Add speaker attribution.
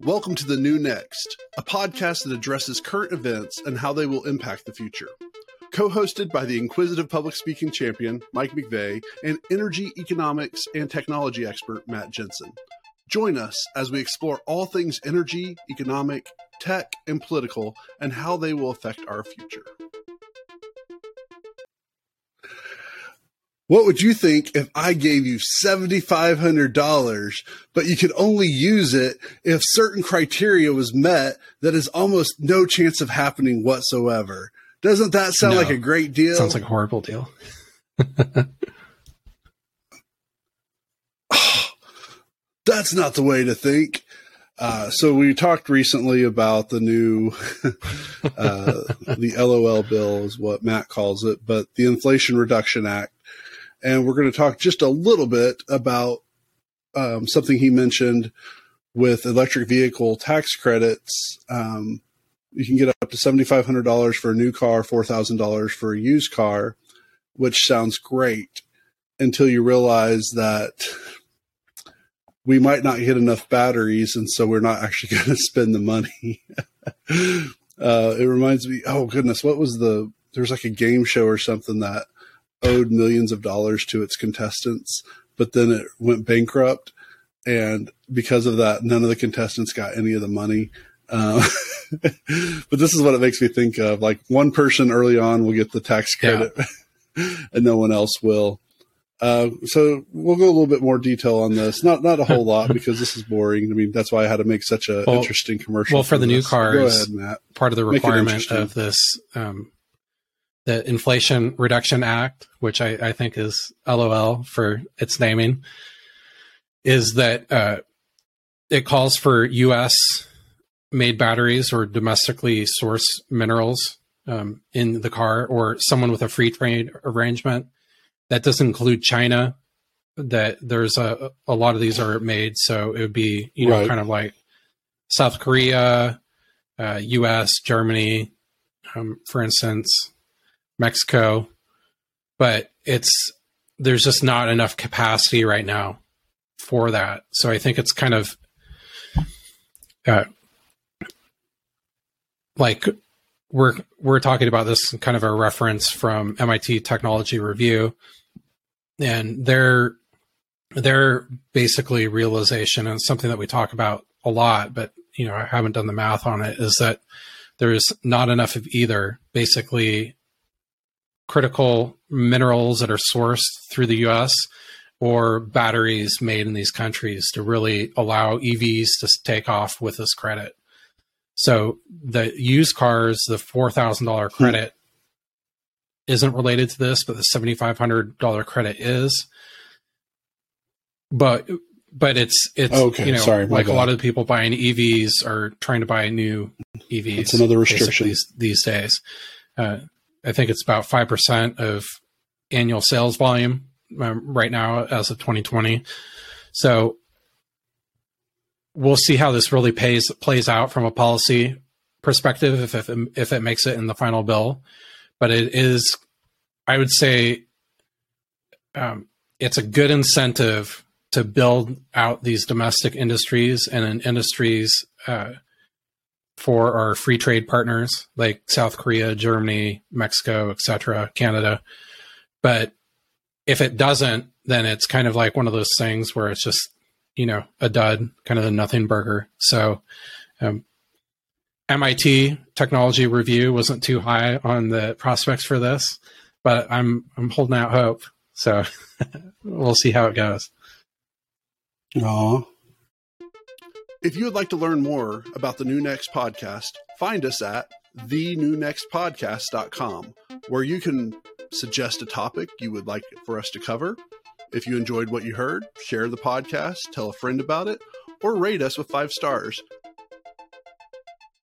Speaker 1: Welcome to The New Next, a podcast that addresses current events and how they will impact the future. Co hosted by the inquisitive public speaking champion, Mike McVey, and energy, economics, and technology expert, Matt Jensen. Join us as we explore all things energy, economic, tech, and political, and how they will affect our future. What would you think if I gave you $7,500, but you could only use it if certain criteria was met that is almost no chance of happening whatsoever? Doesn't that sound no. like a great deal?
Speaker 2: Sounds like a horrible deal.
Speaker 1: That's not the way to think. Uh, so we talked recently about the new, uh, the LOL bill is what Matt calls it, but the Inflation Reduction Act and we're going to talk just a little bit about um, something he mentioned with electric vehicle tax credits. Um, you can get up to $7,500 for a new car, $4,000 for a used car, which sounds great until you realize that we might not hit enough batteries. And so we're not actually going to spend the money. uh, it reminds me, oh goodness, what was the, there's like a game show or something that owed millions of dollars to its contestants, but then it went bankrupt. And because of that, none of the contestants got any of the money. Uh, but this is what it makes me think of. Like one person early on will get the tax credit yeah. and no one else will. Uh, so we'll go a little bit more detail on this. Not not a whole lot because this is boring. I mean, that's why I had to make such an well, interesting commercial.
Speaker 2: Well, for, for the this. new cars, ahead, part of the requirement of this um, the Inflation Reduction Act, which I, I think is LOL for its naming, is that uh, it calls for U.S. made batteries or domestically sourced minerals um, in the car, or someone with a free trade arrangement. That doesn't include China. That there's a a lot of these are made, so it would be you know right. kind of like South Korea, uh, U.S., Germany, um, for instance Mexico, but it's there's just not enough capacity right now for that. So I think it's kind of uh, like we're we're talking about this kind of a reference from MIT Technology Review, and their their basically realization and something that we talk about a lot, but you know I haven't done the math on it, is that there's not enough of either. Basically, critical minerals that are sourced through the US or batteries made in these countries to really allow EVs to take off with this credit. So the used cars, the $4,000 hmm. credit hmm. isn't related to this, but the $7,500 credit is. But but it's it's okay, you know sorry, like a lot of the people buying EVs are trying to buy new EVs.
Speaker 1: It's another restriction
Speaker 2: these, these days. Uh, I think it's about 5% of annual sales volume um, right now as of 2020. So we'll see how this really pays, plays out from a policy perspective if, if, if it makes it in the final bill. But it is, I would say, um, it's a good incentive to build out these domestic industries and in industries uh, for our free trade partners like South Korea, Germany, Mexico, etc., Canada. But if it doesn't, then it's kind of like one of those things where it's just you know a dud, kind of a nothing burger. So um, MIT Technology Review wasn't too high on the prospects for this, but I'm I'm holding out hope. So we'll see how it goes.
Speaker 1: Aw, if you would like to learn more about the New Next podcast, find us at thenewnextpodcast.com, where you can suggest a topic you would like for us to cover. If you enjoyed what you heard, share the podcast, tell a friend about it, or rate us with five stars.